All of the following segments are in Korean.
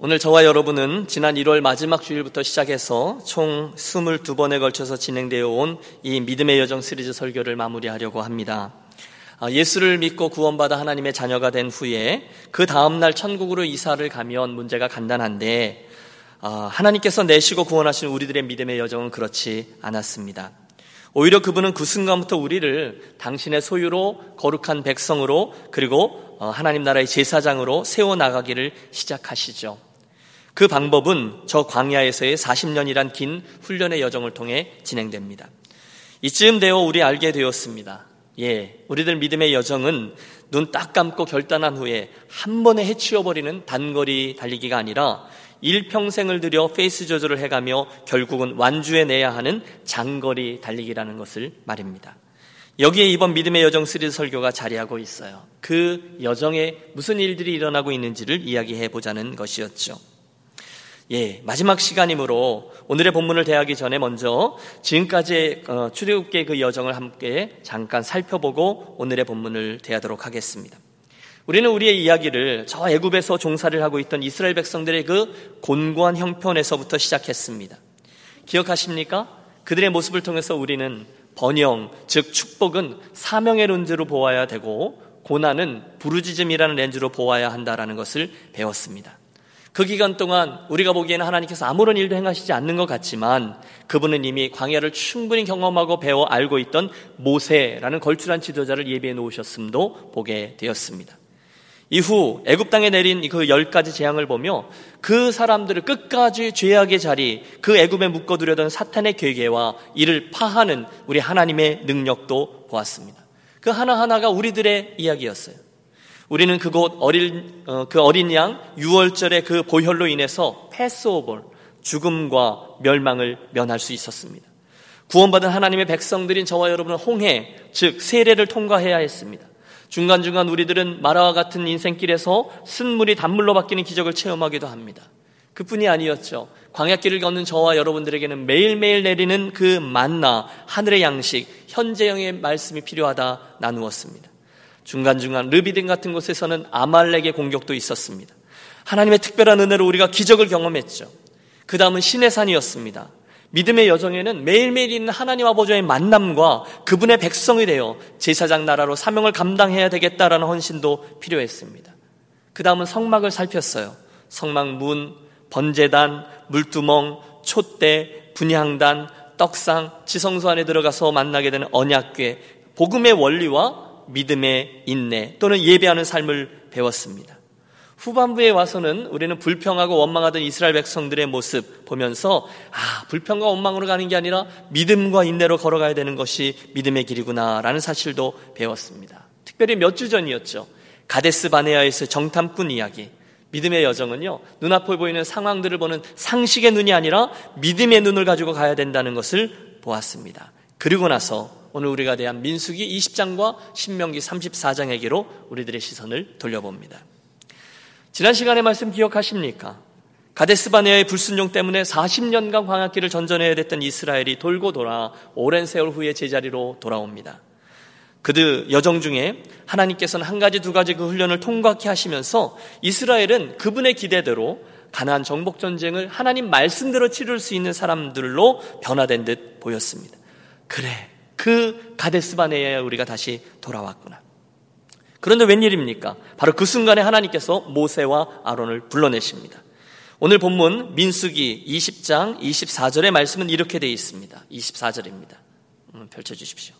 오늘 저와 여러분은 지난 1월 마지막 주일부터 시작해서 총 22번에 걸쳐서 진행되어 온 이 믿음의 여정 시리즈 설교를 마무리하려고 합니다. 아, 예수를 믿고 구원받아 하나님의 자녀가 된 후에 그 다음날 천국으로 이사를 가면 문제가 간단한데 아, 하나님께서 내시고 구원하신 우리들의 믿음의 여정은 그렇지 않았습니다. 오히려 그분은 그 순간부터 우리를 당신의 소유로 거룩한 백성으로 그리고 어, 하나님 나라의 제사장으로 세워나가기를 시작하시죠. 그 방법은 저 광야에서의 40년이란 긴 훈련의 여정을 통해 진행됩니다. 이쯤 되어 우리 알게 되었습니다. 예, 우리들 믿음의 여정은 눈 딱 감고 결단한 후에 한 번에 해치워버리는 단거리 달리기가 아니라 일평생을 들여 페이스 조절을 해가며 결국은 완주해내야 하는 장거리 달리기라는 것을 말입니다. 여기에 이번 믿음의 여정 시리즈 설교가 자리하고 있어요. 그 여정에 무슨 일들이 일어나고 있는지를 이야기해 보자는 것이었죠. 예, 마지막 시간이므로 오늘의 본문을 대하기 전에 먼저 지금까지 어, 출애굽계 그 여정을 함께 잠깐 살펴보고 오늘의 본문을 대하도록 하겠습니다. 우리는 우리의 이야기를 저 애굽에서 종사를 하고 있던 이스라엘 백성들의 그 곤고한 형편에서부터 시작했습니다. 기억하십니까? 그들의 모습을 통해서 우리는 번영, 즉 축복은 사명의 렌즈로 보아야 되고 고난은 부르짖음이라는 렌즈로 보아야 한다라는 것을 배웠습니다. 그 기간 동안 우리가 보기에는 하나님께서 아무런 일도 행하시지 않는 것 같지만 그분은 이미 광야를 충분히 경험하고 배워 알고 있던 모세라는 걸출한 지도자를 예비해 놓으셨음도 보게 되었습니다. 이후 애굽 땅에 내린 그 열 가지 재앙을 보며 그 사람들을 끝까지 죄악의 자리, 그 애굽에 묶어두려던 사탄의 괴계와 이를 파하는 우리 하나님의 능력도 보았습니다. 그 하나하나가 우리들의 이야기였어요. 우리는 그곳 어린, 어, 그 어린 양 6월절의 그 보혈로 인해서 패스오버, 죽음과 멸망을 면할 수 있었습니다. 구원받은 하나님의 백성들인 저와 여러분은 홍해, 즉 세례를 통과해야 했습니다. 중간중간 우리들은 마라와 같은 인생길에서 쓴물이 단물로 바뀌는 기적을 체험하기도 합니다. 그뿐이 아니었죠. 광약길을 걷는 저와 여러분들에게는 매일매일 내리는 그 만나, 하늘의 양식, 현재형의 말씀이 필요하다 나누었습니다. 중간중간 르비딘 같은 곳에서는 아말렉의 공격도 있었습니다. 하나님의 특별한 은혜로 우리가 기적을 경험했죠. 그 다음은 신의 산이었습니다. 믿음의 여정에는 매일매일 있는 하나님 아버지의 만남과 그분의 백성이 되어 제사장 나라로 사명을 감당해야 되겠다라는 헌신도 필요했습니다. 그 다음은 성막을 살폈어요. 성막 문, 번제단, 물두멍, 촛대, 분향단, 떡상, 지성소 안에 들어가서 만나게 되는 언약궤, 복음의 원리와 믿음의 인내 또는 예배하는 삶을 배웠습니다. 후반부에 와서는 우리는 불평하고 원망하던 이스라엘 백성들의 모습 보면서 아, 불평과 원망으로 가는 게 아니라 믿음과 인내로 걸어가야 되는 것이 믿음의 길이구나라는 사실도 배웠습니다. 특별히 몇 주 전이었죠. 가데스 바네아에서 정탐꾼 이야기. 믿음의 여정은요, 눈앞에 보이는 상황들을 보는 상식의 눈이 아니라 믿음의 눈을 가지고 가야 된다는 것을 보았습니다. 그리고 나서 오늘 우리가 대한 민수기 20장과 신명기 34장에게로 우리들의 시선을 돌려봅니다. 지난 시간의 말씀 기억하십니까? 가데스바네아의 불순종 때문에 40년간 광학길을 전전해야 됐던 이스라엘이 돌고 돌아 오랜 세월 후에 제자리로 돌아옵니다. 그들 여정 중에 하나님께서는 한 가지 두 가지 그 훈련을 통과케 하시면서 이스라엘은 그분의 기대대로 가나안 정복 전쟁을 하나님 말씀대로 치를 수 있는 사람들로 변화된 듯 보였습니다. 그래, 그 가데스바네에 우리가 다시 돌아왔구나. 그런데 웬일입니까? 바로 그 순간에 하나님께서 모세와 아론을 불러내십니다. 오늘 본문 민수기 20장 24절의 말씀은 이렇게 되어 있습니다. 24절입니다. 음, 펼쳐 주십시오.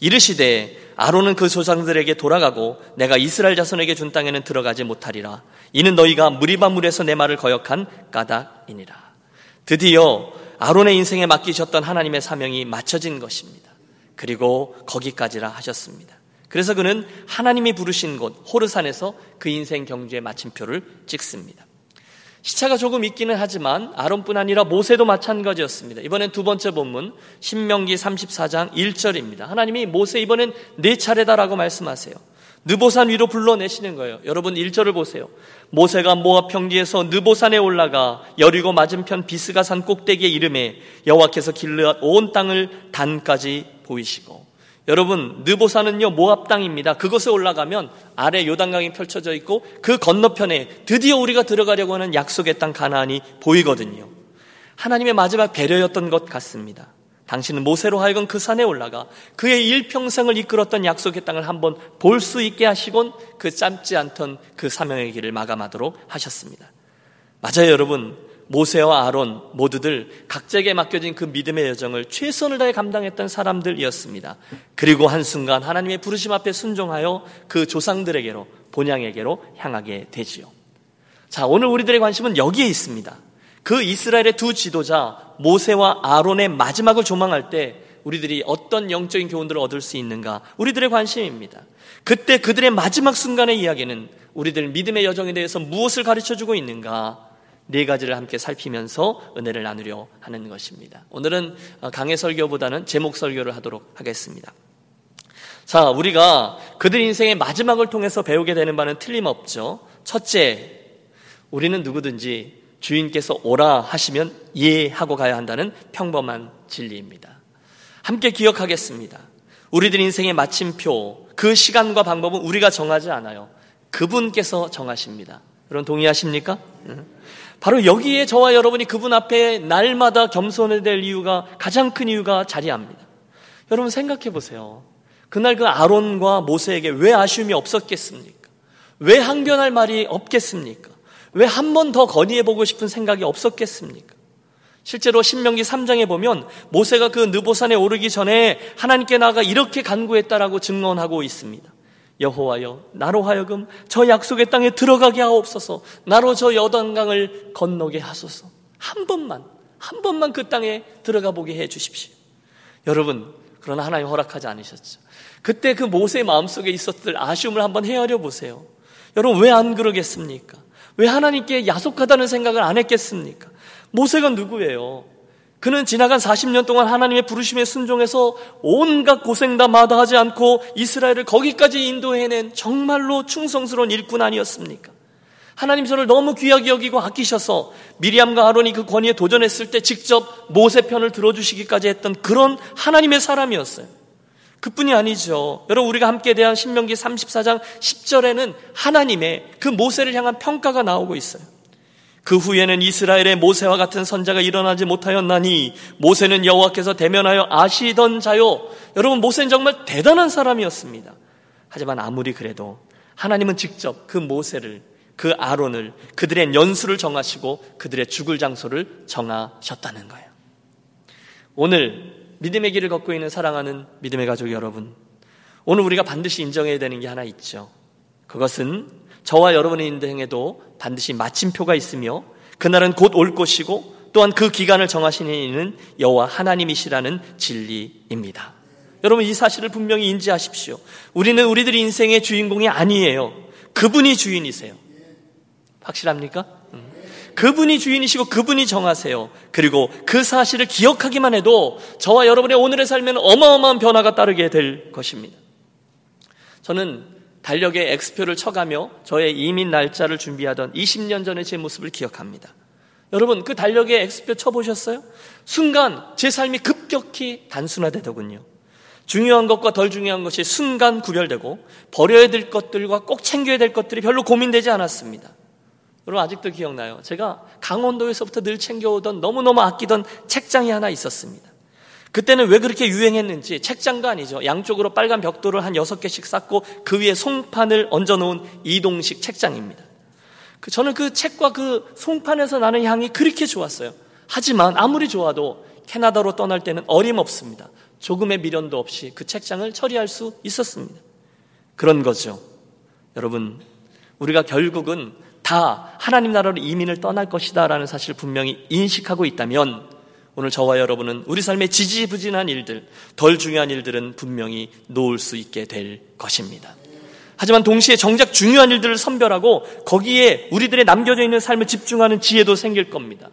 이르시되 아론은 그 조상들에게 돌아가고 내가 이스라엘 자손에게 준 땅에는 들어가지 못하리라. 이는 너희가 무리바 물에서 내 말을 거역한 까닭이니라. 드디어 아론의 인생에 맡기셨던 하나님의 사명이 맞춰진 것입니다. 그리고 거기까지라 하셨습니다. 그래서 그는 하나님이 부르신 곳 호르산에서 그 인생 경주의 마침표를 찍습니다. 시차가 조금 있기는 하지만 아론뿐 아니라 모세도 마찬가지였습니다. 이번엔 두 번째 본문 신명기 34장 1절입니다. 하나님이 모세 이번엔 네 차례다라고 말씀하세요. 느보산 위로 불러내시는 거예요. 여러분 1절을 보세요. 모세가 모압 평지에서 느보산에 올라가 여리고 맞은편 비스가 산 꼭대기에 이름에 여호와께서 길르앗 온 땅을 단까지 보이시고 여러분, 느보산은요, 모압 땅입니다. 그곳에 올라가면 아래 요단강이 펼쳐져 있고 그 건너편에 드디어 우리가 들어가려고 하는 약속의 땅 가나안이 보이거든요. 하나님의 마지막 배려였던 것 같습니다. 당신은 모세로 하여금 그 산에 올라가 그의 일평생을 이끌었던 약속의 땅을 한번 볼 수 있게 하시곤 그 짧지 않던 그 사명의 길을 마감하도록 하셨습니다. 맞아요, 여러분. 모세와 아론 모두들 각자에게 맡겨진 그 믿음의 여정을 최선을 다해 감당했던 사람들이었습니다. 그리고 한순간 하나님의 부르심 앞에 순종하여 그 조상들에게로 본향에게로 향하게 되지요. 자, 오늘 우리들의 관심은 여기에 있습니다. 그 이스라엘의 두 지도자 모세와 아론의 마지막을 조망할 때 우리들이 어떤 영적인 교훈들을 얻을 수 있는가? 우리들의 관심입니다. 그때 그들의 마지막 순간의 이야기는 우리들 믿음의 여정에 대해서 무엇을 가르쳐 주고 있는가? 네 가지를 함께 살피면서 은혜를 나누려 하는 것입니다. 오늘은 강해 설교보다는 제목 설교를 하도록 하겠습니다. 자, 우리가 그들 인생의 마지막을 통해서 배우게 되는 바는 틀림없죠. 첫째, 우리는 누구든지 주인께서 오라 하시면 예하고 가야 한다는 평범한 진리입니다. 함께 기억하겠습니다. 우리들 인생의 마침표, 그 시간과 방법은 우리가 정하지 않아요. 그분께서 정하십니다. 여러분 동의하십니까? 바로 여기에 저와 여러분이 그분 앞에 날마다 겸손해야 될 이유가 가장 큰 이유가 자리합니다. 여러분 생각해 보세요. 그날 그 아론과 모세에게 왜 아쉬움이 없었겠습니까? 왜 항변할 말이 없겠습니까? 왜 한 번 더 건의해 보고 싶은 생각이 없었겠습니까? 실제로 신명기 3장에 보면 모세가 그 느보산에 오르기 전에 하나님께 나가 이렇게 간구했다라고 증언하고 있습니다. 여호와여 나로 하여금 저 약속의 땅에 들어가게 하옵소서. 나로 저 여단강을 건너게 하소서. 한 번만 한 번만 그 땅에 들어가 보게 해 주십시오. 여러분 그러나 하나님 허락하지 않으셨죠. 그때 그 모세의 마음속에 있었을 아쉬움을 한번 헤아려 보세요. 여러분 왜 안 그러겠습니까? 왜 하나님께 야속하다는 생각을 안 했겠습니까? 모세가 누구예요 그는 지나간 40년 동안 하나님의 부르심에 순종해서 온갖 고생 다 마다하지 않고 이스라엘을 거기까지 인도해낸 정말로 충성스러운 일꾼 아니었습니까? 하나님 저를 너무 귀하게 여기고 아끼셔서 미리암과 아론이 그 권위에 도전했을 때 직접 모세 편을 들어주시기까지 했던 그런 하나님의 사람이었어요. 그뿐이 아니죠. 여러분 우리가 함께 대한 신명기 34장 10절에는 하나님의 그 모세를 향한 평가가 나오고 있어요. 그 후에는 이스라엘의 모세와 같은 선자가 일어나지 못하였나니 모세는 여호와께서 대면하여 아시던 자요. 여러분 모세는 정말 대단한 사람이었습니다. 하지만 아무리 그래도 하나님은 직접 그 모세를 그 아론을 그들의 연수를 정하시고 그들의 죽을 장소를 정하셨다는 거예요. 오늘 믿음의 길을 걷고 있는 사랑하는 믿음의 가족 여러분. 오늘 우리가 반드시 인정해야 되는 게 하나 있죠. 그것은 저와 여러분의 인생에도 반드시 마침표가 있으며 그날은 곧 올 것이고 또한 그 기간을 정하시는 이는 여호와 하나님이시라는 진리입니다. 여러분 이 사실을 분명히 인지하십시오. 우리는 우리들 인생의 주인공이 아니에요. 그분이 주인이세요. 확실합니까? 음. 그분이 주인이시고 그분이 정하세요. 그리고 그 사실을 기억하기만 해도 저와 여러분의 오늘의 삶에는 어마어마한 변화가 따르게 될 것입니다. 저는 달력에 X표를 쳐가며 저의 이민 날짜를 준비하던 20년 전의 제 모습을 기억합니다. 여러분, 그 달력에 X표 쳐보셨어요? 순간 제 삶이 급격히 단순화되더군요. 중요한 것과 덜 중요한 것이 순간 구별되고 버려야 될 것들과 꼭 챙겨야 될 것들이 별로 고민되지 않았습니다. 여러분 아직도 기억나요? 제가 강원도에서부터 늘 챙겨오던 너무너무 아끼던 책장이 하나 있었습니다. 그때는 왜 그렇게 유행했는지 책장도 아니죠. 양쪽으로 빨간 벽돌을 한 여섯 개씩 쌓고 그 위에 송판을 얹어 놓은 이동식 책장입니다. 그 저는 그 책과 그 송판에서 나는 향이 그렇게 좋았어요. 하지만 아무리 좋아도 캐나다로 떠날 때는 어림없습니다. 조금의 미련도 없이 그 책장을 처리할 수 있었습니다. 그런 거죠. 여러분, 우리가 결국은 다 하나님 나라로 이민을 떠날 것이다라는 사실을 분명히 인식하고 있다면 오늘 저와 여러분은 우리 삶의 지지부진한 일들, 덜 중요한 일들은 분명히 놓을 수 있게 될 것입니다. 하지만 동시에 정작 중요한 일들을 선별하고 거기에 우리들의 남겨져 있는 삶을 집중하는 지혜도 생길 겁니다.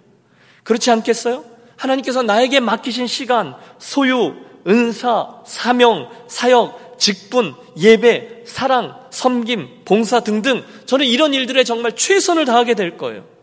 그렇지 않겠어요? 하나님께서 나에게 맡기신 시간, 소유, 은사, 사명, 사역, 직분, 예배, 사랑, 섬김, 봉사 등등 저는 이런 일들에 정말 최선을 다하게 될 거예요.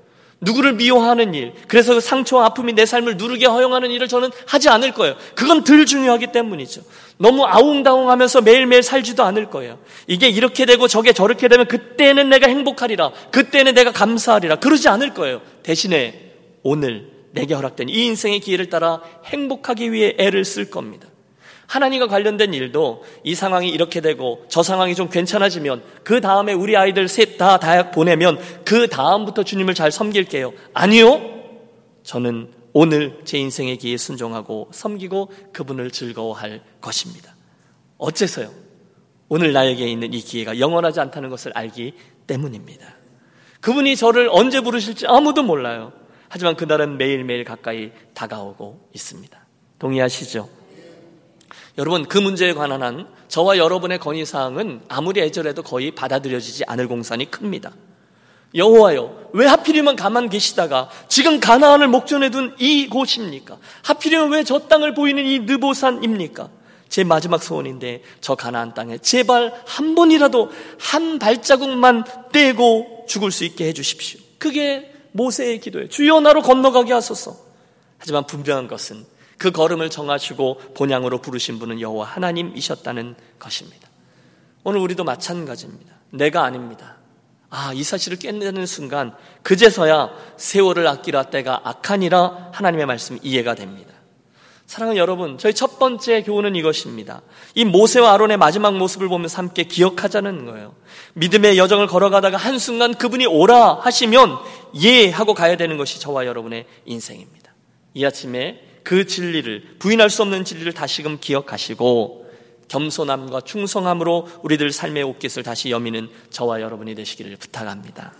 누구를 미워하는 일, 그래서 그 상처와 아픔이 내 삶을 누르게 허용하는 일을 저는 하지 않을 거예요. 그건 덜 중요하기 때문이죠. 너무 아웅다웅하면서 매일매일 살지도 않을 거예요. 이게 이렇게 되고 저게 저렇게 되면 그때는 내가 행복하리라. 그때는 내가 감사하리라. 그러지 않을 거예요. 대신에 오늘 내게 허락된 이 인생의 기회를 따라 행복하기 위해 애를 쓸 겁니다. 하나님과 관련된 일도 이 상황이 이렇게 되고 저 상황이 좀 괜찮아지면 그 다음에 우리 아이들 셋 다 다약 보내면 그 다음부터 주님을 잘 섬길게요. 아니요. 저는 오늘 제 인생의 기회에 순종하고 섬기고 그분을 즐거워할 것입니다. 어째서요? 오늘 나에게 있는 이 기회가 영원하지 않다는 것을 알기 때문입니다. 그분이 저를 언제 부르실지 아무도 몰라요. 하지만 그날은 매일매일 가까이 다가오고 있습니다. 동의하시죠? 여러분 그 문제에 관한 한 저와 여러분의 건의 사항은 아무리 애절해도 거의 받아들여지지 않을 공산이 큽니다. 여호와여, 왜 하필이면 가만 계시다가 지금 가나안을 목전에 둔 이곳입니까? 하필이면 왜 저 땅을 보이는 이 느보산입니까? 제 마지막 소원인데 저 가나안 땅에 제발 한 번이라도 한 발자국만 떼고 죽을 수 있게 해 주십시오. 그게 모세의 기도예요. 주여 나로 건너가게 하소서. 하지만 분명한 것은 그 걸음을 정하시고 본향으로 부르신 분은 여호와 하나님이셨다는 것입니다. 오늘 우리도 마찬가지입니다. 내가 아닙니다. 아, 이 사실을 깨닫는 순간 그제서야 세월을 아끼라 때가 악하니라 하나님의 말씀이 이해가 됩니다. 사랑하는 여러분, 저희 첫 번째 교훈은 이것입니다. 이 모세와 아론의 마지막 모습을 보면서 함께 기억하자는 거예요. 믿음의 여정을 걸어가다가 한순간 그분이 오라 하시면 예 하고 가야 되는 것이 저와 여러분의 인생입니다. 이 아침에 그 진리를 부인할 수 없는 진리를 다시금 기억하시고 겸손함과 충성함으로 우리들 삶의 옷깃을 다시 여미는 저와 여러분이 되시기를 부탁합니다.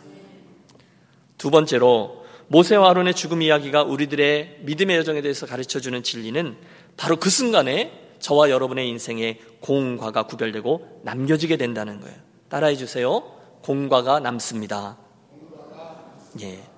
두 번째로 모세와 아론의 죽음 이야기가 우리들의 믿음의 여정에 대해서 가르쳐 주는 진리는 바로 그 순간에 저와 여러분의 인생에 공과가 구별되고 남겨지게 된다는 거예요. 따라해 주세요. 공과가 남습니다. 예.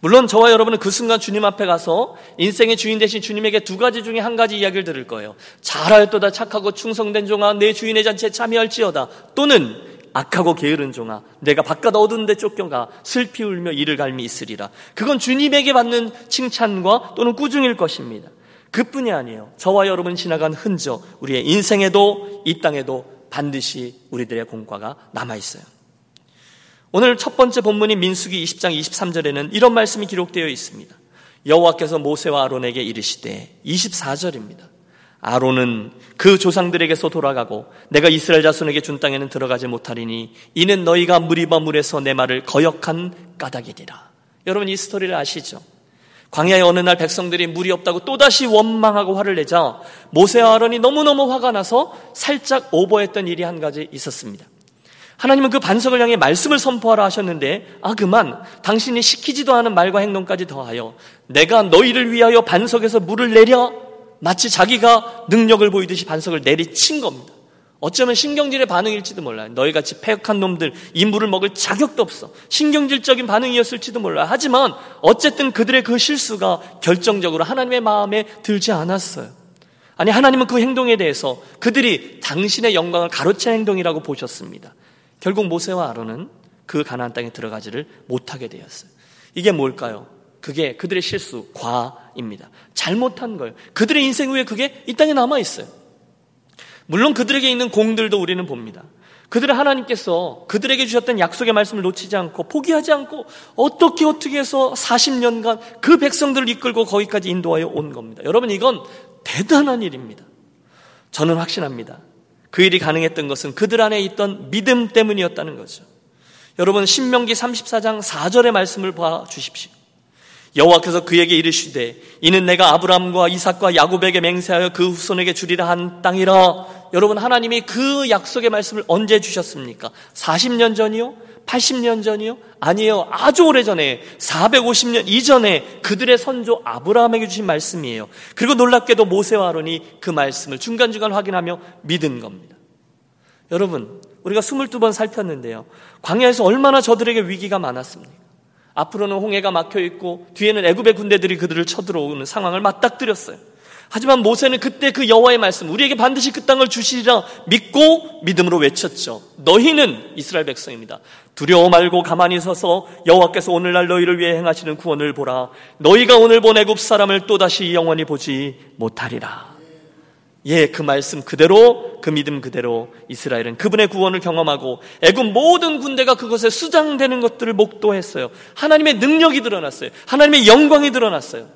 물론 저와 여러분은 그 순간 주님 앞에 가서 인생의 주인 대신 주님에게 두 가지 중에 한 가지 이야기를 들을 거예요. 잘하였도다 착하고 충성된 종아 내 주인의 잔치에 참여할지어다 또는 악하고 게으른 종아 내가 바깥 어두운 데 쫓겨가 슬피 울며 이를 갈미 있으리라. 그건 주님에게 받는 칭찬과 또는 꾸중일 것입니다. 그뿐이 아니에요. 저와 여러분 지나간 흔적 우리의 인생에도 이 땅에도 반드시 우리들의 공과가 남아 있어요. 오늘 첫 번째 본문인 민수기 20장 23절에는 이런 말씀이 기록되어 있습니다. 여호와께서 모세와 아론에게 이르시되 24절입니다. 아론은 그 조상들에게서 돌아가고 내가 이스라엘 자손에게 준 땅에는 들어가지 못하리니 이는 너희가 무리바 물에서 내 말을 거역한 까닭이니라. 여러분 이 스토리를 아시죠? 광야의 어느 날 백성들이 물이 없다고 또다시 원망하고 화를 내자 모세와 아론이 너무너무 화가 나서 살짝 오버했던 일이 한 가지 있었습니다. 하나님은 그 반석을 향해 말씀을 선포하라 하셨는데 아 그만 당신이 시키지도 않은 말과 행동까지 더하여 내가 너희를 위하여 반석에서 물을 내려 마치 자기가 능력을 보이듯이 반석을 내리친 겁니다. 어쩌면 신경질의 반응일지도 몰라요. 너희같이 폐역한 놈들 이 물을 먹을 자격도 없어. 신경질적인 반응이었을지도 몰라요. 하지만 어쨌든 그들의 그 실수가 결정적으로 하나님의 마음에 들지 않았어요. 아니 하나님은 그 행동에 대해서 그들이 당신의 영광을 가로챈 행동이라고 보셨습니다. 결국 모세와 아론은 그 가나안 땅에 들어가지를 못하게 되었어요. 이게 뭘까요? 그게 그들의 실수, 과입니다. 잘못한 거예요. 그들의 인생 후에 그게 이 땅에 남아 있어요. 물론 그들에게 있는 공들도 우리는 봅니다. 그들의 하나님께서 그들에게 주셨던 약속의 말씀을 놓치지 않고 포기하지 않고 어떻게 어떻게 해서 40년간 그 백성들을 이끌고 거기까지 인도하여 온 겁니다. 여러분 이건 대단한 일입니다. 저는 확신합니다. 그 일이 가능했던 것은 그들 안에 있던 믿음 때문이었다는 거죠. 여러분 신명기 34장 4절의 말씀을 봐 주십시오. 여호와께서 그에게 이르시되 이는 내가 아브라함과 이삭과 야곱에게 맹세하여 그 후손에게 주리라 한 땅이라. 여러분 하나님이 그 약속의 말씀을 언제 주셨습니까? 40년 전이요? 80년 전이요? 아니에요. 아주 오래 전에 450년 이전에 그들의 선조 아브라함에게 주신 말씀이에요. 그리고 놀랍게도 모세와 아론이 그 말씀을 중간중간 확인하며 믿은 겁니다. 여러분, 우리가 22번 살폈는데요. 광야에서 얼마나 저들에게 위기가 많았습니까? 앞으로는 홍해가 막혀 있고 뒤에는 애굽의 군대들이 그들을 쳐들어오는 상황을 맞닥뜨렸어요. 하지만 모세는 그때 그 여호와의 말씀, 우리에게 반드시 그 땅을 주시리라 믿고 믿음으로 외쳤죠. 너희는 이스라엘 백성입니다. 두려워 말고 가만히 서서 여호와께서 오늘날 너희를 위해 행하시는 구원을 보라. 너희가 오늘 본 애굽 사람을 또다시 영원히 보지 못하리라. 예, 그 말씀 그대로, 그 믿음 그대로 이스라엘은 그분의 구원을 경험하고 애굽 모든 군대가 그것에 수장되는 것들을 목도했어요. 하나님의 능력이 드러났어요. 하나님의 영광이 드러났어요.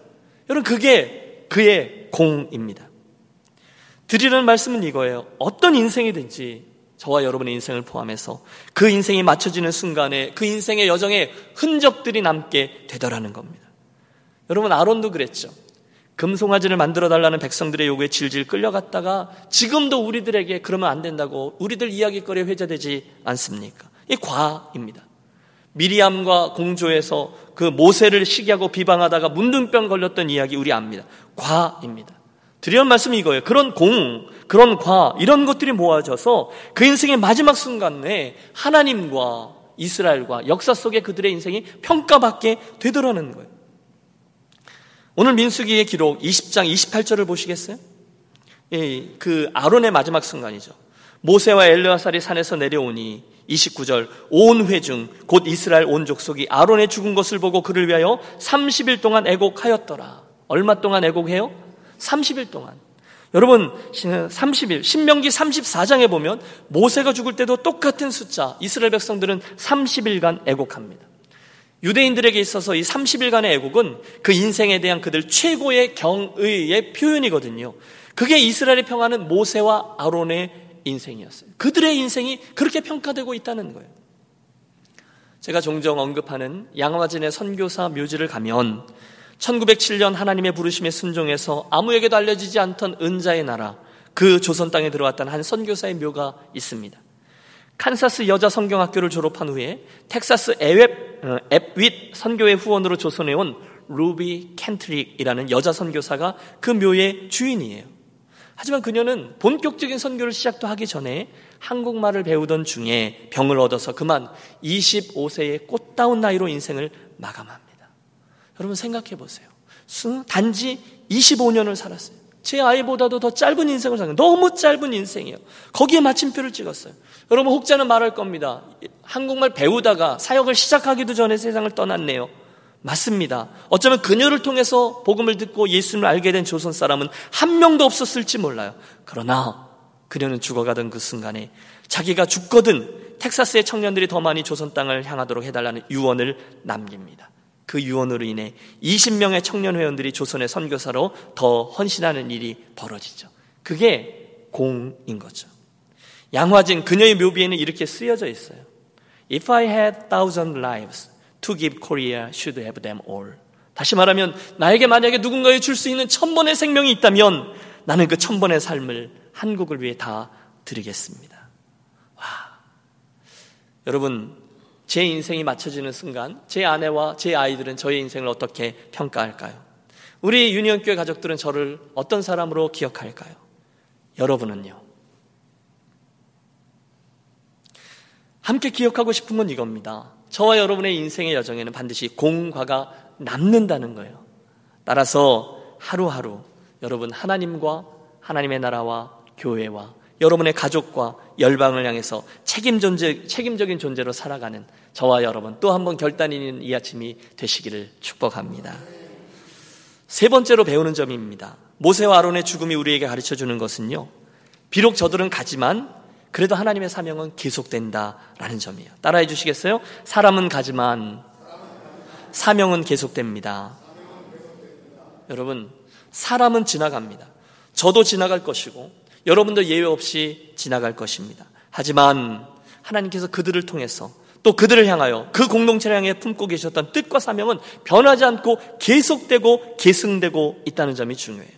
여러분, 그게 그의 공입니다. 드리는 말씀은 이거예요. 어떤 인생이든지 저와 여러분의 인생을 포함해서 그 인생이 맞춰지는 순간에 그 인생의 여정에 흔적들이 남게 되더라는 겁니다. 여러분, 아론도 그랬죠. 금송아지를 만들어 달라는 백성들의 요구에 질질 끌려갔다가 지금도 우리들에게 그러면 안 된다고 우리들 이야기거리에 회자되지 않습니까? 이 과입니다. 미리암과 공조에서 그 모세를 시기하고 비방하다가 문둥병 걸렸던 이야기 우리 압니다. 과입니다. 드리는 말씀이 이거예요. 그런 공, 그런 과, 이런 것들이 모아져서 그 인생의 마지막 순간에 하나님과 이스라엘과 역사 속에 그들의 인생이 평가받게 되더라는 거예요. 오늘 민수기의 기록 20장 28절을 보시겠어요? 예, 그 아론의 마지막 순간이죠. 모세와 엘르아살이 산에서 내려오니 29절 온 회중 곧 이스라엘 온 족속이 아론의 죽은 것을 보고 그를 위하여 30일 동안 애곡하였더라. 얼마 동안 애곡해요? 30일 동안. 여러분 30일 신명기 34장에 보면 모세가 죽을 때도 똑같은 숫자 이스라엘 백성들은 30일간 애곡합니다. 유대인들에게 있어서 이 30일간의 애국은 그 인생에 대한 그들 최고의 경의의 표현이거든요. 그게 이스라엘의 평화는 모세와 아론의 인생이었어요. 그들의 인생이 그렇게 평가되고 있다는 거예요. 제가 종종 언급하는 양화진의 선교사 묘지를 가면 1907년 하나님의 부르심에 순종해서 아무에게도 알려지지 않던 은자의 나라, 그 조선 땅에 들어왔던 한 선교사의 묘가 있습니다. 칸사스 여자 성경학교를 졸업한 후에 텍사스 에웹, 어, 앱윗 선교회 후원으로 조선에 온 루비 켄트릭이라는 여자 선교사가 그 묘의 주인이에요. 하지만 그녀는 본격적인 선교를 시작도 하기 전에 한국말을 배우던 중에 병을 얻어서 그만 25세의 꽃다운 나이로 인생을 마감합니다. 여러분 생각해 보세요. 단지 25년을 살았어요. 제 아이보다도 더 짧은 인생을 살았어요. 너무 짧은 인생이에요. 거기에 마침표를 찍었어요. 여러분 혹자는 말할 겁니다. 한국말 배우다가 사역을 시작하기도 전에 세상을 떠났네요. 맞습니다. 어쩌면 그녀를 통해서 복음을 듣고 예수님을 알게 된 조선 사람은 한 명도 없었을지 몰라요. 그러나 그녀는 죽어가던 그 순간에 자기가 죽거든 텍사스의 청년들이 더 많이 조선 땅을 향하도록 해달라는 유언을 남깁니다. 그 유언으로 인해 20명의 청년 회원들이 조선의 선교사로 더 헌신하는 일이 벌어지죠. 그게 공인 거죠. 양화진 그녀의 묘비에는 이렇게 쓰여져 있어요. If I had thousand lives to give Korea, should have them all. 다시 말하면 나에게 만약에 누군가에 줄 수 있는 천 번의 생명이 있다면 나는 그 천 번의 삶을 한국을 위해 다 드리겠습니다. 와. 여러분, 제 인생이 맞춰지는 순간 제 아내와 제 아이들은 저의 인생을 어떻게 평가할까요? 우리 유니온교회 가족들은 저를 어떤 사람으로 기억할까요? 여러분은요? 함께 기억하고 싶은 건 이겁니다. 저와 여러분의 인생의 여정에는 반드시 공과가 남는다는 거예요. 따라서 하루하루 여러분 하나님과 하나님의 나라와 교회와 여러분의 가족과 열방을 향해서 책임 존재, 책임적인 존재로 살아가는 저와 여러분 또 한 번 결단이 있는 이 아침이 되시기를 축복합니다. 세 번째로 배우는 점입니다. 모세와 아론의 죽음이 우리에게 가르쳐 주는 것은요. 비록 저들은 가지만 그래도 하나님의 사명은 계속된다라는 점이에요. 따라해 주시겠어요? 사람은 가지만 사명은 계속됩니다. 여러분, 사람은 지나갑니다. 저도 지나갈 것이고 여러분도 예외 없이 지나갈 것입니다. 하지만 하나님께서 그들을 통해서 또 그들을 향하여 그 공동체를 향해 품고 계셨던 뜻과 사명은 변하지 않고 계속되고 계승되고 있다는 점이 중요해요.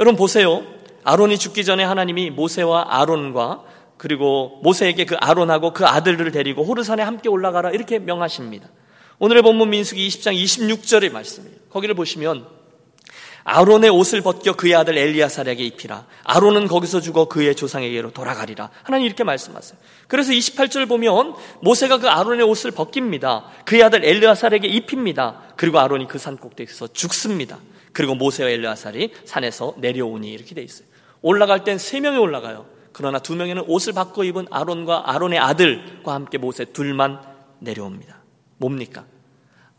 여러분 보세요. 아론이 죽기 전에 하나님이 모세와 아론과 그리고 모세에게 그 아론하고 그 아들들을 데리고 호르산에 함께 올라가라 이렇게 명하십니다. 오늘의 본문 민수기 20장 26절의 말씀이에요. 거기를 보시면 아론의 옷을 벗겨 그의 아들 엘리야살에게 입히라. 아론은 거기서 죽어 그의 조상에게로 돌아가리라. 하나님 이렇게 말씀하세요. 그래서 28절 보면 모세가 그 아론의 옷을 벗깁니다. 그의 아들 엘리야살에게 입힙니다. 그리고 아론이 그 산 꼭대기에서 죽습니다. 그리고 모세와 엘르아살이 산에서 내려오니 이렇게 돼 있어요. 올라갈 땐 세 명이 올라가요. 그러나 두 명에는 옷을 바꿔 입은 아론과 아론의 아들과 함께 모세 둘만 내려옵니다. 뭡니까?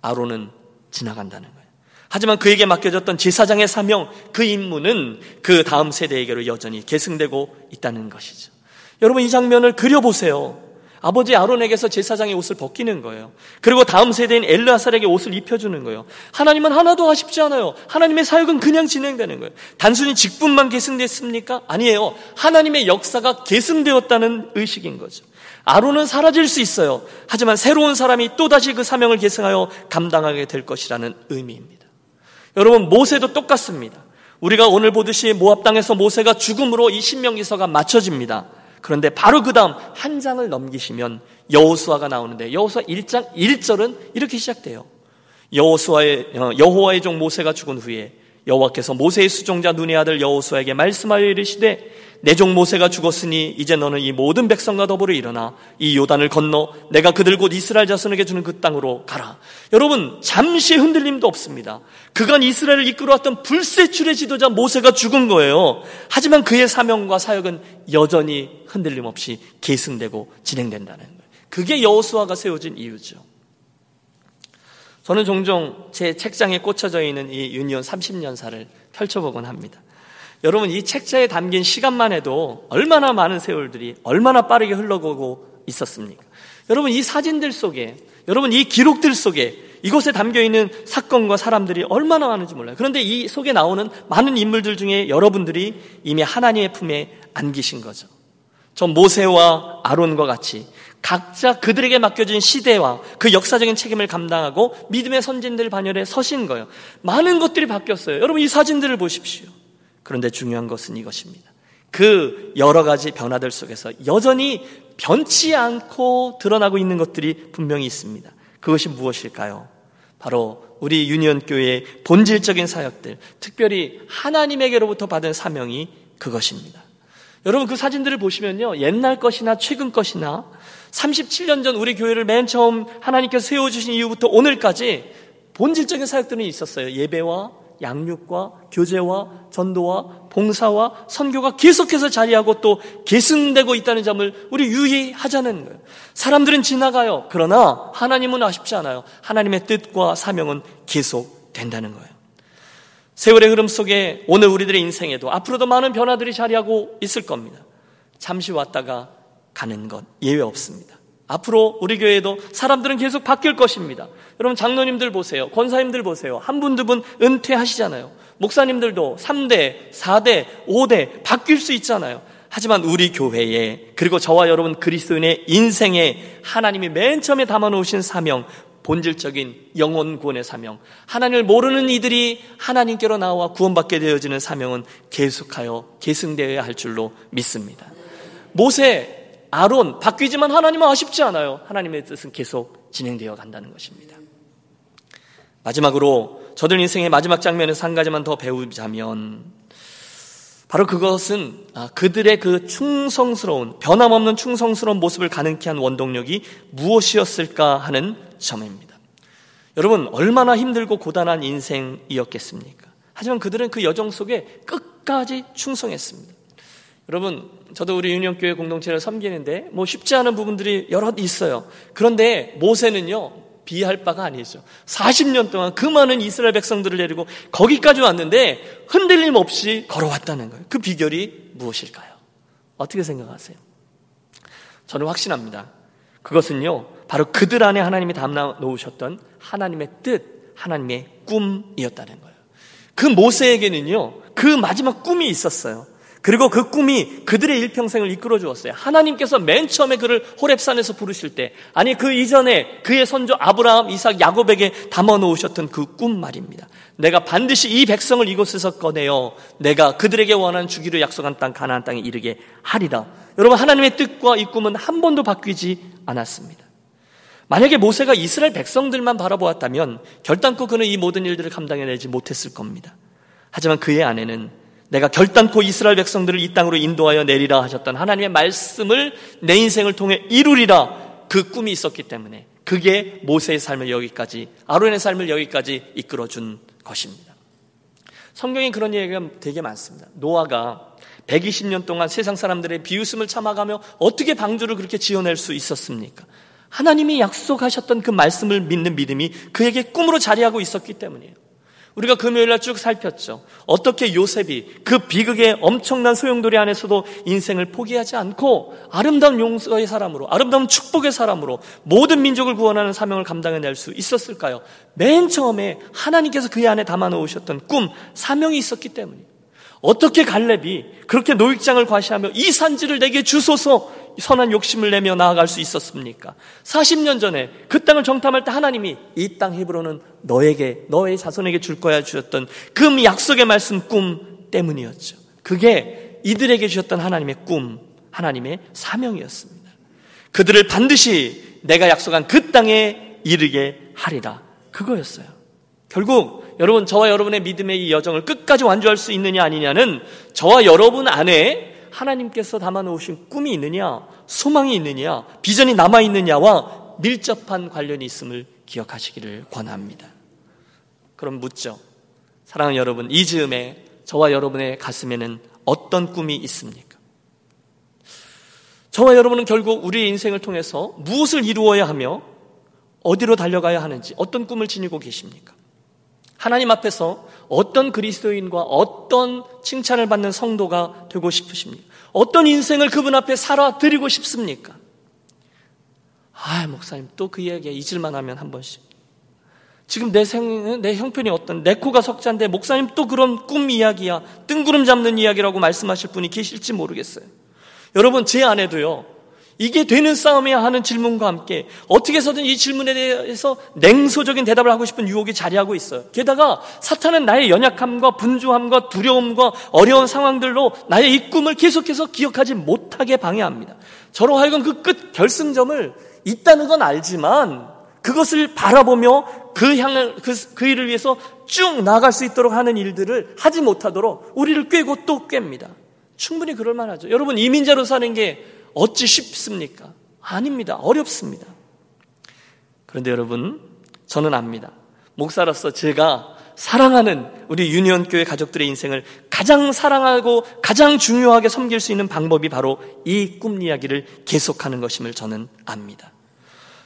아론은 지나간다는 거예요. 하지만 그에게 맡겨졌던 제사장의 사명, 그 임무는 그 다음 세대에게로 여전히 계승되고 있다는 것이죠. 여러분 이 장면을 그려보세요. 아버지 아론에게서 제사장의 옷을 벗기는 거예요. 그리고 다음 세대인 엘르아살에게 옷을 입혀주는 거예요. 하나님은 하나도 아쉽지 않아요. 하나님의 사역은 그냥 진행되는 거예요. 단순히 직분만 계승됐습니까? 아니에요. 하나님의 역사가 계승되었다는 의식인 거죠. 아론은 사라질 수 있어요. 하지만 새로운 사람이 또다시 그 사명을 계승하여 감당하게 될 것이라는 의미입니다. 여러분 모세도 똑같습니다. 우리가 오늘 보듯이 모압 당에서 모세가 죽음으로 이 신명기서가 맞춰집니다. 그런데 바로 그 다음 한 장을 넘기시면 여호수아가 나오는데 여호수아 1장 1절은 이렇게 시작돼요. 여호수아의 어, 여호와의 종 모세가 죽은 후에 여호와께서 모세의 수종자 눈의 아들 여호수아에게 말씀하여 이르시되 내 종 모세가 죽었으니 이제 너는 이 모든 백성과 더불어 일어나 이 요단을 건너 내가 그들 곧 이스라엘 자손에게 주는 그 땅으로 가라. 여러분 잠시 흔들림도 없습니다. 그간 이스라엘을 이끌어왔던 불세출의 지도자 모세가 죽은 거예요. 하지만 그의 사명과 사역은 여전히 흔들림 없이 계승되고 진행된다는 거예요. 그게 여호수아가 세워진 이유죠. 저는 종종 제 책장에 꽂혀져 있는 이 유니온 30년사를 펼쳐보곤 합니다. 여러분 이 책자에 담긴 시간만 해도 얼마나 많은 세월들이 얼마나 빠르게 흘러가고 있었습니까? 여러분 이 사진들 속에 여러분 이 기록들 속에 이곳에 담겨 있는 사건과 사람들이 얼마나 많은지 몰라요. 그런데 이 속에 나오는 많은 인물들 중에 여러분들이 이미 하나님의 품에 안기신 거죠. 저 모세와 아론과 같이 각자 그들에게 맡겨진 시대와 그 역사적인 책임을 감당하고 믿음의 선진들 반열에 서신 거예요. 많은 것들이 바뀌었어요. 여러분 이 사진들을 보십시오. 그런데 중요한 것은 이것입니다. 그 여러 가지 변화들 속에서 여전히 변치 않고 드러나고 있는 것들이 분명히 있습니다. 그것이 무엇일까요? 바로 우리 유니온 교회의 본질적인 사역들, 특별히 하나님에게로부터 받은 사명이 그것입니다. 여러분 그 사진들을 보시면요. 옛날 것이나 최근 것이나 37년 전 우리 교회를 맨 처음 하나님께서 세워 주신 이후부터 오늘까지 본질적인 사역들은 있었어요. 예배와 양육과 교제와 전도와 봉사와 선교가 계속해서 자리하고 또 계승되고 있다는 점을 우리 유의하자는 거예요. 사람들은 지나가요. 그러나 하나님은 아쉽지 않아요. 하나님의 뜻과 사명은 계속 된다는 거예요. 세월의 흐름 속에 오늘 우리들의 인생에도 앞으로도 많은 변화들이 자리하고 있을 겁니다. 잠시 왔다가 가는 것 예외 없습니다. 앞으로 우리 교회에도 사람들은 계속 바뀔 것입니다. 여러분 장로님들 보세요. 권사님들 보세요. 한 분, 두분 은퇴하시잖아요. 목사님들도 3대, 4대, 5대 바뀔 수 있잖아요. 하지만 우리 교회에 그리고 저와 여러분 그리스도인의 인생에 하나님이 맨 처음에 담아 놓으신 사명, 본질적인 영혼 구원의 사명, 하나님을 모르는 이들이 하나님께로 나와 구원받게 되어지는 사명은 계속하여 계승되어야 할 줄로 믿습니다. 모세 아론 바뀌지만 하나님은 아쉽지 않아요. 하나님의 뜻은 계속 진행되어 간다는 것입니다. 마지막으로 저들 인생의 마지막 장면에서 한 가지만 더 배우자면 바로 그것은 아, 그들의 그 충성스러운 변함없는 충성스러운 모습을 가능케 한 원동력이 무엇이었을까 하는 점입니다. 여러분 얼마나 힘들고 고단한 인생이었겠습니까? 하지만 그들은 그 여정 속에 끝까지 충성했습니다. 여러분, 저도 우리 유년교회 공동체를 섬기는데 뭐 쉽지 않은 부분들이 여러 있어요. 그런데 모세는요, 비할 바가 아니죠. 40년 동안 그 많은 이스라엘 백성들을 데리고 거기까지 왔는데 흔들림 없이 걸어왔다는 거예요. 그 비결이 무엇일까요? 어떻게 생각하세요? 저는 확신합니다. 그것은요, 바로 그들 안에 하나님이 담아 놓으셨던 하나님의 뜻, 하나님의 꿈이었다는 거예요. 그 모세에게는요, 그 마지막 꿈이 있었어요. 그리고 그 꿈이 그들의 일평생을 이끌어 주었어요. 하나님께서 맨 처음에 그를 호랩산에서 부르실 때, 아니 그 이전에 그의 선조 아브라함, 이삭, 야곱에게 담아 놓으셨던 그 꿈 말입니다. 내가 반드시 이 백성을 이곳에서 꺼내어 내가 그들에게 원하는 주기로 약속한 땅 가나안 땅에 이르게 하리라. 여러분 하나님의 뜻과 이 꿈은 한 번도 바뀌지 않았습니다. 만약에 모세가 이스라엘 백성들만 바라보았다면 결단코 그는 이 모든 일들을 감당해내지 못했을 겁니다. 하지만 그의 아내는 내가 결단코 이스라엘 백성들을 이 땅으로 인도하여 내리라 하셨던 하나님의 말씀을 내 인생을 통해 이루리라 그 꿈이 있었기 때문에 그게 모세의 삶을 여기까지 아론의 삶을 여기까지 이끌어 준 것입니다. 성경에 그런 얘기가 되게 많습니다. 노아가 120년 동안 세상 사람들의 비웃음을 참아가며 어떻게 방주를 그렇게 지어낼 수 있었습니까? 하나님이 약속하셨던 그 말씀을 믿는 믿음이 그에게 꿈으로 자리하고 있었기 때문이에요. 우리가 금요일 날 쭉 살폈죠. 어떻게 요셉이 그 비극의 엄청난 소용돌이 안에서도 인생을 포기하지 않고 아름다운 용서의 사람으로, 아름다운 축복의 사람으로 모든 민족을 구원하는 사명을 감당해낼 수 있었을까요? 맨 처음에 하나님께서 그 안에 담아 놓으셨던 꿈, 사명이 있었기 때문이에요. 어떻게 갈렙이 그렇게 노익장을 과시하며 이 산지를 내게 주소서 선한 욕심을 내며 나아갈 수 있었습니까? 40년 전에 그 땅을 정탐할 때 하나님이 이 땅 히브로는 너에게 너의 자손에게 줄 거야 주셨던 그 약속의 말씀 꿈 때문이었죠. 그게 이들에게 주셨던 하나님의 꿈, 하나님의 사명이었습니다. 그들을 반드시 내가 약속한 그 땅에 이르게 하리라. 그거였어요. 결국 여러분 저와 여러분의 믿음의 이 여정을 끝까지 완주할 수 있느냐 아니냐는 저와 여러분 안에 하나님께서 담아 놓으신 꿈이 있느냐, 소망이 있느냐, 비전이 남아 있느냐와 밀접한 관련이 있음을 기억하시기를 권합니다. 그럼 묻죠. 사랑하는 여러분, 이 즈음에 저와 여러분의 가슴에는 어떤 꿈이 있습니까? 저와 여러분은 결국 우리의 인생을 통해서 무엇을 이루어야 하며 어디로 달려가야 하는지 어떤 꿈을 지니고 계십니까? 하나님 앞에서 어떤 그리스도인과 어떤 칭찬을 받는 성도가 되고 싶으십니까? 어떤 인생을 그분 앞에 살아 드리고 싶습니까? 아, 목사님 또 그 이야기 잊을만 하면 한 번씩. 지금 내 생, 내 형편이 어떤, 내 코가 석자인데, 목사님 또 그런 꿈 이야기야, 뜬구름 잡는 이야기라고 말씀하실 분이 계실지 모르겠어요. 여러분, 제 안에도요, 이게 되는 싸움이야 하는 질문과 함께 어떻게 해서든 이 질문에 대해서 냉소적인 대답을 하고 싶은 유혹이 자리하고 있어요. 게다가 사탄은 나의 연약함과 분주함과 두려움과 어려운 상황들로 나의 이 꿈을 계속해서 기억하지 못하게 방해합니다. 저로 하여금 그 끝 결승점을 있다는 건 알지만 그것을 바라보며 그 향을 그, 그 일을 위해서 쭉 나아갈 수 있도록 하는 일들을 하지 못하도록 우리를 꿰고 또 꿰입니다. 충분히 그럴 만하죠. 여러분 이민자로 사는 게 어찌 쉽습니까? 아닙니다. 어렵습니다. 그런데 여러분, 저는 압니다. 목사로서 제가 사랑하는 우리 유니온교회 가족들의 인생을 가장 사랑하고 가장 중요하게 섬길 수 있는 방법이 바로 이 꿈 이야기를 계속하는 것임을 저는 압니다.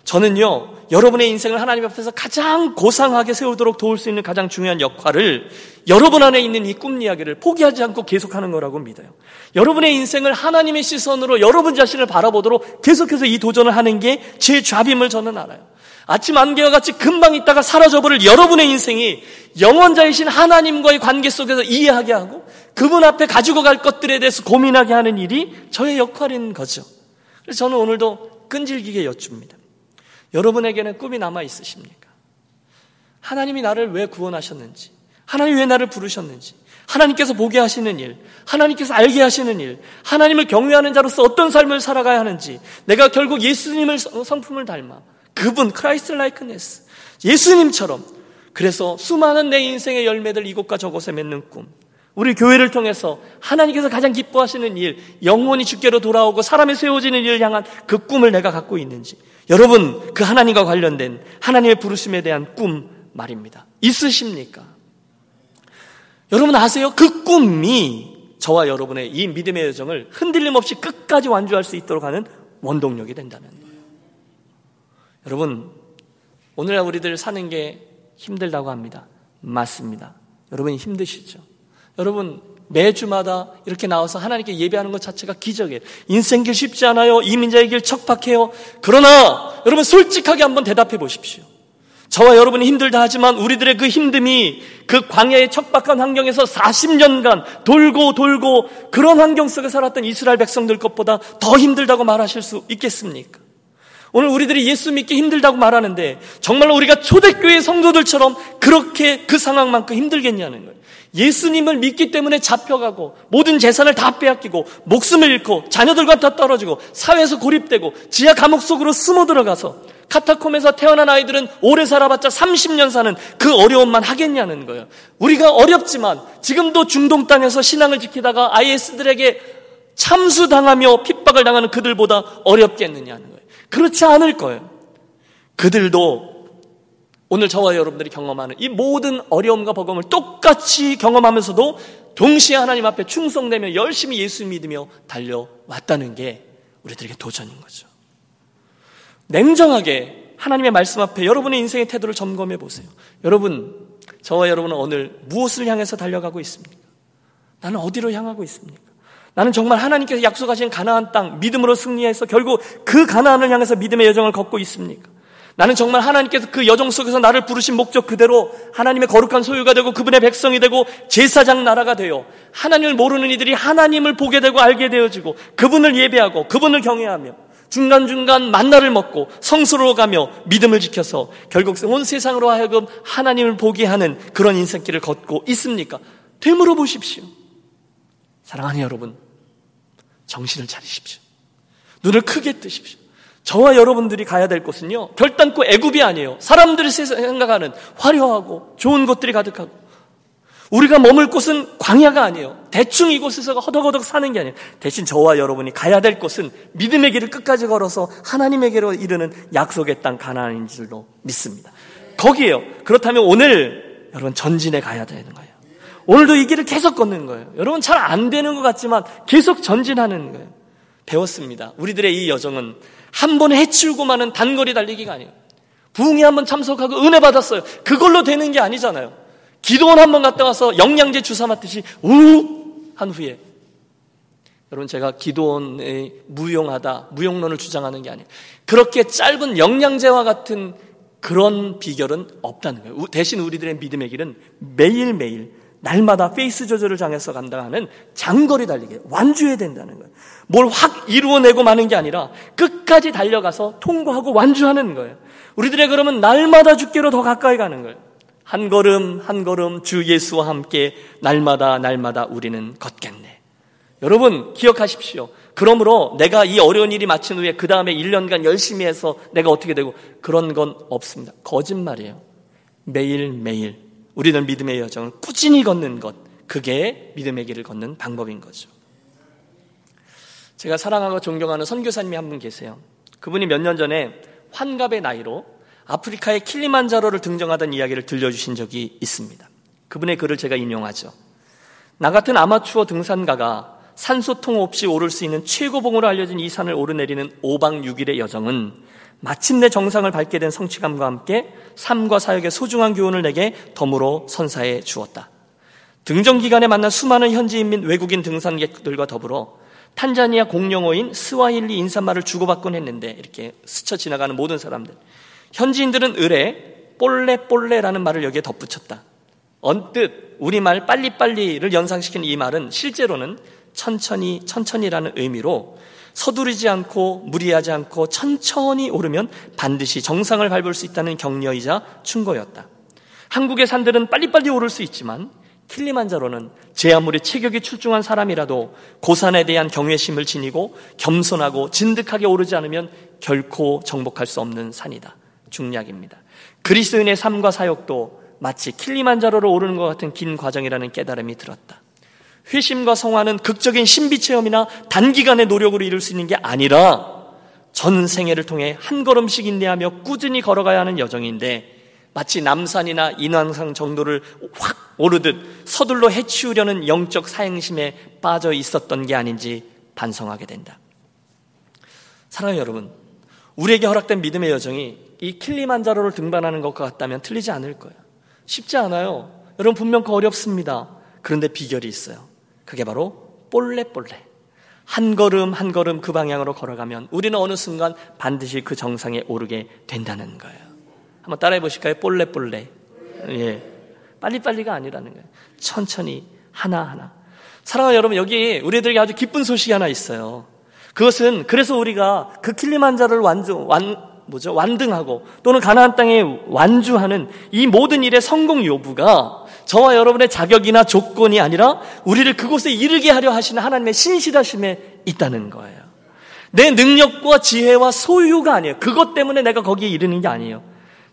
저는요, 여러분의 인생을 하나님 앞에서 가장 고상하게 세우도록 도울 수 있는 가장 중요한 역할을 여러분 안에 있는 이 꿈 이야기를 포기하지 않고 계속하는 거라고 믿어요. 여러분의 인생을 하나님의 시선으로 여러분 자신을 바라보도록 계속해서 이 도전을 하는 게제 잡임을 저는 알아요. 아침 안개와 같이 금방 있다가 사라져버릴 여러분의 인생이 영원자이신 하나님과의 관계 속에서 이해하게 하고 그분 앞에 가지고 갈 것들에 대해서 고민하게 하는 일이 저의 역할인 거죠. 그래서 저는 오늘도 끈질기게 여쭙니다. 여러분에게는 꿈이 남아 있으십니까? 하나님이 나를 왜 구원하셨는지, 하나님이 왜 나를 부르셨는지, 하나님께서 보게 하시는 일, 하나님께서 알게 하시는 일, 하나님을 경외하는 자로서 어떤 삶을 살아가야 하는지, 내가 결국 예수님을 성품을 닮아 그분 Christ-likeness 예수님처럼 그래서 수많은 내 인생의 열매들 이곳과 저곳에 맺는 꿈, 우리 교회를 통해서 하나님께서 가장 기뻐하시는 일, 영혼이 주께로 돌아오고 사람이 세워지는 일을 향한 그 꿈을 내가 갖고 있는지, 여러분, 그 하나님과 관련된 하나님의 부르심에 대한 꿈 말입니다. 있으십니까? 여러분 아세요? 그 꿈이 저와 여러분의 이 믿음의 여정을 흔들림 없이 끝까지 완주할 수 있도록 하는 원동력이 된다는 거예요. 여러분, 오늘날 우리들 사는 게 힘들다고 합니다. 맞습니다. 여러분 힘드시죠? 여러분 매주마다 이렇게 나와서 하나님께 예배하는 것 자체가 기적이에요. 인생길 쉽지 않아요. 이민자의 길 척박해요. 그러나 여러분 솔직하게 한번 대답해 보십시오. 저와 여러분이 힘들다 하지만 우리들의 그 힘듦이 그 광야의 척박한 환경에서 40년간 돌고 돌고 그런 환경 속에 살았던 이스라엘 백성들 것보다 더 힘들다고 말하실 수 있겠습니까? 오늘 우리들이 예수 믿기 힘들다고 말하는데 정말로 우리가 초대교회 성도들처럼 그렇게 그 상황만큼 힘들겠냐는 거예요. 예수님을 믿기 때문에 잡혀가고 모든 재산을 다 빼앗기고 목숨을 잃고 자녀들과 다 떨어지고 사회에서 고립되고 지하 감옥 속으로 숨어 들어가서 카타콤에서 태어난 아이들은 오래 살아봤자 30년 사는 그 어려움만 하겠냐는 거예요. 우리가 어렵지만 지금도 중동 땅에서 신앙을 지키다가 IS들에게 참수당하며 핍박을 당하는 그들보다 어렵겠느냐는 거예요. 그렇지 않을 거예요. 그들도 오늘 저와 여러분들이 경험하는 이 모든 어려움과 버거움을 똑같이 경험하면서도 동시에 하나님 앞에 충성되며 열심히 예수 믿으며 달려왔다는 게 우리들에게 도전인 거죠. 냉정하게 하나님의 말씀 앞에 여러분의 인생의 태도를 점검해 보세요. 여러분, 저와 여러분은 오늘 무엇을 향해서 달려가고 있습니까? 나는 어디로 향하고 있습니까? 나는 정말 하나님께서 약속하신 가나안 땅 믿음으로 승리해서 결국 그 가나안을 향해서 믿음의 여정을 걷고 있습니까? 나는 정말 하나님께서 그 여정 속에서 나를 부르신 목적 그대로 하나님의 거룩한 소유가 되고 그분의 백성이 되고 제사장 나라가 되어 하나님을 모르는 이들이 하나님을 보게 되고 알게 되어지고 그분을 예배하고 그분을 경외하며 중간중간 만나를 먹고 성수로 가며 믿음을 지켜서 결국 온 세상으로 하여금 하나님을 보게 하는 그런 인생길을 걷고 있습니까? 되물어 보십시오. 사랑하는 여러분, 정신을 차리십시오. 눈을 크게 뜨십시오. 저와 여러분들이 가야 될 곳은요, 결단코 애굽이 아니에요. 사람들이 생각하는 화려하고 좋은 것들이 가득하고, 우리가 머물 곳은 광야가 아니에요. 대충 이곳에서 허덕허덕 사는 게 아니에요. 대신 저와 여러분이 가야 될 곳은 믿음의 길을 끝까지 걸어서 하나님에게로 이르는 약속의 땅 가나안인 줄로 믿습니다. 거기에요. 그렇다면 오늘 여러분 전진에 가야 되는 거예요. 오늘도 이 길을 계속 걷는 거예요. 여러분 잘 안 되는 것 같지만 계속 전진하는 거예요. 배웠습니다. 우리들의 이 여정은 한 번에 해치우고 마는 단거리 달리기가 아니에요. 부흥회 한번 참석하고 은혜 받았어요. 그걸로 되는 게 아니잖아요. 기도원 한 번 갔다 와서 영양제 주사 맞듯이 우 한 후에 여러분 제가 기도원의 무용하다 무용론을 주장하는 게 아니에요. 그렇게 짧은 영양제와 같은 그런 비결은 없다는 거예요. 대신 우리들의 믿음의 길은 매일매일 날마다 페이스 조절을 잘해서 간다는 장거리 달리기 완주해야 된다는 거예요. 뭘 확 이루어내고 마는 게 아니라 끝까지 달려가서 통과하고 완주하는 거예요. 우리들의 그러면 날마다 죽기로 더 가까이 가는 거예요. 한 걸음 한 걸음 주 예수와 함께 날마다 날마다 우리는 걷겠네. 여러분 기억하십시오. 그러므로 내가 이 어려운 일이 마친 후에 그 다음에 1년간 열심히 해서 내가 어떻게 되고 그런 건 없습니다. 거짓말이에요. 매일매일 우리는 믿음의 여정을 꾸준히 걷는 것, 그게 믿음의 길을 걷는 방법인 거죠. 제가 사랑하고 존경하는 선교사님이 한 분 계세요. 그분이 몇 년 전에 환갑의 나이로 아프리카의 킬리만자로를 등정하던 이야기를 들려주신 적이 있습니다. 그분의 글을 제가 인용하죠. 나 같은 아마추어 등산가가 산소통 없이 오를 수 있는 최고봉으로 알려진 이 산을 오르내리는 5박 6일의 여정은 마침내 정상을 밟게 된 성취감과 함께 삶과 사역의 소중한 교훈을 내게 덤으로 선사해 주었다. 등정 기간에 만난 수많은 현지인 및 외국인 등산객들과 더불어 탄자니아 공용어인 스와힐리 인사말을 주고받곤 했는데 이렇게 스쳐 지나가는 모든 사람들 현지인들은 을에 볼레볼레라는 말을 여기에 덧붙였다. 언뜻 우리말 빨리빨리를 연상시키는 이 말은 실제로는 천천히 천천히라는 의미로 서두르지 않고 무리하지 않고 천천히 오르면 반드시 정상을 밟을 수 있다는 격려이자 충고였다. 한국의 산들은 빨리빨리 오를 수 있지만 킬리만자로는 제 아무리 체격이 출중한 사람이라도 고산에 대한 경외심을 지니고 겸손하고 진득하게 오르지 않으면 결코 정복할 수 없는 산이다. 중략입니다. 그리스도인의 삶과 사역도 마치 킬리만자로를 오르는 것 같은 긴 과정이라는 깨달음이 들었다. 회심과 성화는 극적인 신비 체험이나 단기간의 노력으로 이룰 수 있는 게 아니라 전 생애를 통해 한 걸음씩 인내하며 꾸준히 걸어가야 하는 여정인데 마치 남산이나 인왕산 정도를 확 오르듯 서둘러 해치우려는 영적 사행심에 빠져 있었던 게 아닌지 반성하게 된다. 사랑하는 여러분, 우리에게 허락된 믿음의 여정이 이 킬리만자로를 등반하는 것과 같다면 틀리지 않을 거예요. 쉽지 않아요. 여러분 분명 어렵습니다. 그런데 비결이 있어요. 그게 바로 볼레볼레. 한 걸음 한 걸음 그 방향으로 걸어가면 우리는 어느 순간 반드시 그 정상에 오르게 된다는 거예요. 한번 따라해 보실까요? 볼레볼레. 예. 빨리빨리가 아니라는 거예요. 천천히 하나하나. 사랑하는 여러분, 여기 우리들에게 아주 기쁜 소식이 하나 있어요. 그것은 그래서 우리가 그 킬리만자를 완주, 완, 뭐죠? 완등하고 또는 가나안 땅에 완주하는 이 모든 일의 성공 요부가 저와 여러분의 자격이나 조건이 아니라 우리를 그곳에 이르게 하려 하시는 하나님의 신실하심에 있다는 거예요. 내 능력과 지혜와 소유가 아니에요. 그것 때문에 내가 거기에 이르는 게 아니에요.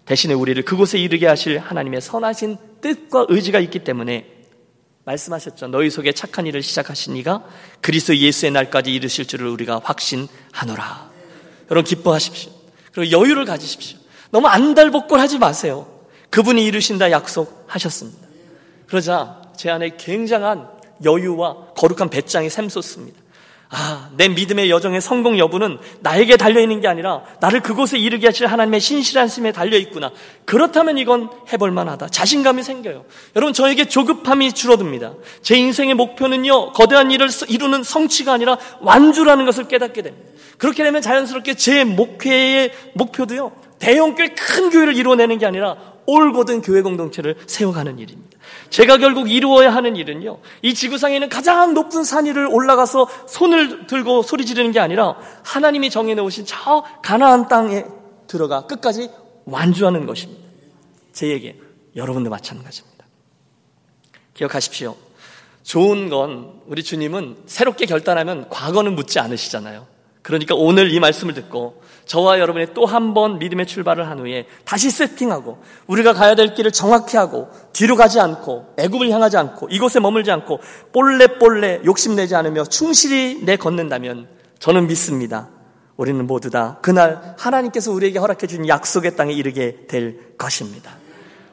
대신에 우리를 그곳에 이르게 하실 하나님의 선하신 뜻과 의지가 있기 때문에 말씀하셨죠. 너희 속에 착한 일을 시작하신 이가 그리스도 예수의 날까지 이르실 줄을 우리가 확신하노라. 여러분 기뻐하십시오. 그리고 여유를 가지십시오. 너무 안달복골하지 마세요. 그분이 이루신다 약속하셨습니다. 그러자 제 안에 굉장한 여유와 거룩한 배짱이 샘솟습니다. 아, 내 믿음의 여정의 성공 여부는 나에게 달려있는 게 아니라 나를 그곳에 이르게 하실 하나님의 신실한 심에 달려있구나. 그렇다면 이건 해볼 만 하다. 자신감이 생겨요. 여러분, 저에게 조급함이 줄어듭니다. 제 인생의 목표는요, 거대한 일을 이루는 성취가 아니라 완주라는 것을 깨닫게 됩니다. 그렇게 되면 자연스럽게 제 목회의 목표도요, 대형 교회 큰 교회를 이루어내는 게 아니라 올곧은 교회 공동체를 세워가는 일입니다. 제가 결국 이루어야 하는 일은요, 이 지구상에 있는 가장 높은 산 위를 올라가서 손을 들고 소리 지르는 게 아니라 하나님이 정해 놓으신 저 가나안 땅에 들어가 끝까지 완주하는 것입니다. 제 얘기, 여러분도 마찬가지입니다. 기억하십시오. 좋은 건 우리 주님은 새롭게 결단하면 과거는 묻지 않으시잖아요. 그러니까 오늘 이 말씀을 듣고 저와 여러분이 또 한 번 믿음의 출발을 한 후에 다시 세팅하고 우리가 가야 될 길을 정확히 하고 뒤로 가지 않고 애굽을 향하지 않고 이곳에 머물지 않고 볼래볼래 욕심내지 않으며 충실히 내 걷는다면 저는 믿습니다. 우리는 모두 다 그날 하나님께서 우리에게 허락해 준 약속의 땅에 이르게 될 것입니다.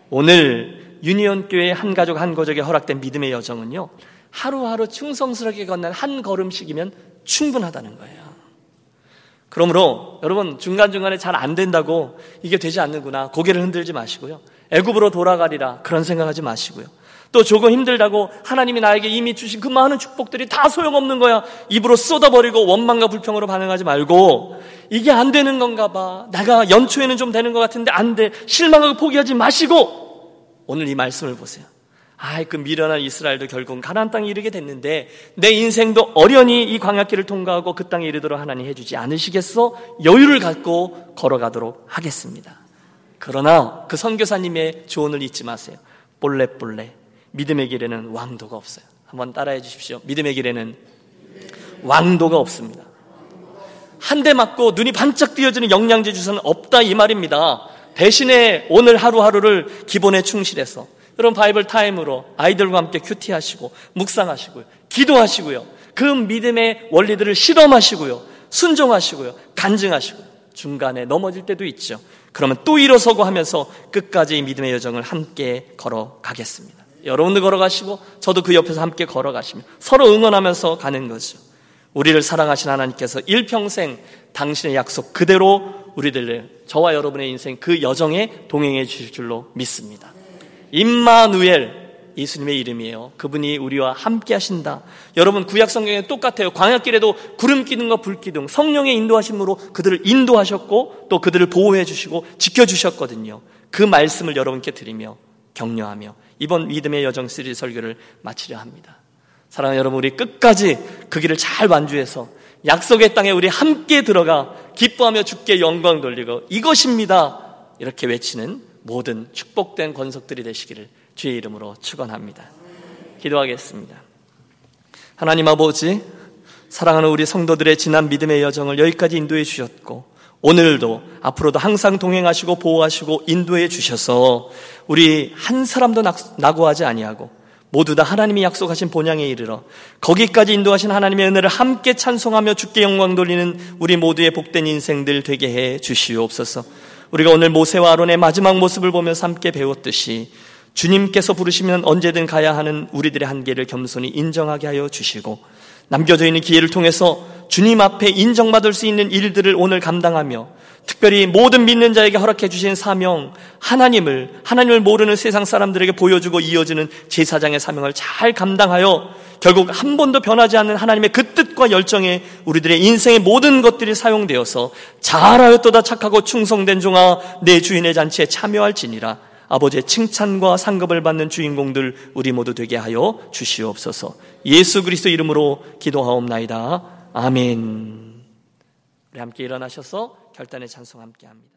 오늘 유니온 교회 한 가족 한 가족에 허락된 믿음의 여정은요. 하루하루 충성스럽게 걷는 한 걸음씩이면 충분하다는 거예요. 그러므로 여러분 중간중간에 잘 안 된다고 이게 되지 않는구나 고개를 흔들지 마시고요. 애굽으로 돌아가리라 그런 생각하지 마시고요. 또 조금 힘들다고 하나님이 나에게 이미 주신 그 많은 축복들이 다 소용없는 거야. 입으로 쏟아버리고 원망과 불평으로 반응하지 말고 이게 안 되는 건가 봐. 내가 연초에는 좀 되는 것 같은데 안 돼. 실망하고 포기하지 마시고 오늘 이 말씀을 보세요. 아이 그 미련한 이스라엘도 결국 가나안 땅에 이르게 됐는데 내 인생도 어련히 이 광야길을 통과하고 그 땅에 이르도록 하나님 해주지 않으시겠어? 여유를 갖고 걸어가도록 하겠습니다. 그러나 그 선교사님의 조언을 잊지 마세요. 볼레볼레 믿음의 길에는 왕도가 없어요. 한번 따라해 주십시오. 믿음의 길에는 왕도가 없습니다. 한 대 맞고 눈이 반짝 뜨여지는 영양제 주사는 없다 이 말입니다. 대신에 오늘 하루하루를 기본에 충실해서 여러분 Bible Time으로 아이들과 함께 큐티하시고 묵상하시고요. 기도하시고요. 그 믿음의 원리들을 실험하시고요. 순종하시고요. 간증하시고요. 중간에 넘어질 때도 있죠. 그러면 또 일어서고 하면서 끝까지 믿음의 여정을 함께 걸어가겠습니다. 여러분도 걸어가시고 저도 그 옆에서 함께 걸어가시며 서로 응원하면서 가는 거죠. 우리를 사랑하신 하나님께서 일평생 당신의 약속 그대로 우리들 저와 여러분의 인생 그 여정에 동행해 주실 줄로 믿습니다. 임마누엘 예수님의 이름이에요. 그분이 우리와 함께 하신다. 여러분 구약 성경에 똑같아요. 광야길에도 구름 기둥과 불 기둥, 성령의 인도하심으로 그들을 인도하셨고 또 그들을 보호해 주시고 지켜 주셨거든요. 그 말씀을 여러분께 드리며 격려하며 이번 믿음의 여정 시리즈 설교를 마치려 합니다. 사랑하는 여러분, 우리 끝까지 그 길을 잘 완주해서 약속의 땅에 우리 함께 들어가 기뻐하며 주께 영광 돌리고 이것입니다. 이렇게 외치는 모든 축복된 권속들이 되시기를 주의 이름으로 축원합니다. 기도하겠습니다. 하나님 아버지, 사랑하는 우리 성도들의 지난 믿음의 여정을 여기까지 인도해 주셨고 오늘도 앞으로도 항상 동행하시고 보호하시고 인도해 주셔서 우리 한 사람도 낙오하지 아니하고 모두 다 하나님이 약속하신 본향에 이르러 거기까지 인도하신 하나님의 은혜를 함께 찬송하며 주께 영광 돌리는 우리 모두의 복된 인생들 되게 해 주시옵소서. 우리가 오늘 모세와 아론의 마지막 모습을 보면서 함께 배웠듯이 주님께서 부르시면 언제든 가야 하는 우리들의 한계를 겸손히 인정하게 하여 주시고 남겨져 있는 기회를 통해서 주님 앞에 인정받을 수 있는 일들을 오늘 감당하며 특별히 모든 믿는 자에게 허락해 주신 사명, 하나님을, 하나님을 모르는 세상 사람들에게 보여주고 이어지는 제사장의 사명을 잘 감당하여 결국 한 번도 변하지 않는 하나님의 그 뜻과 열정에 우리들의 인생의 모든 것들이 사용되어서 잘하였도다 착하고 충성된 종아 내 주인의 잔치에 참여할지니라 아버지의 칭찬과 상급을 받는 주인공들 우리 모두 되게 하여 주시옵소서 예수 그리스도 이름으로 기도하옵나이다. 아멘. 우리 함께 일어나셔서 결단의 찬송 함께 합니다.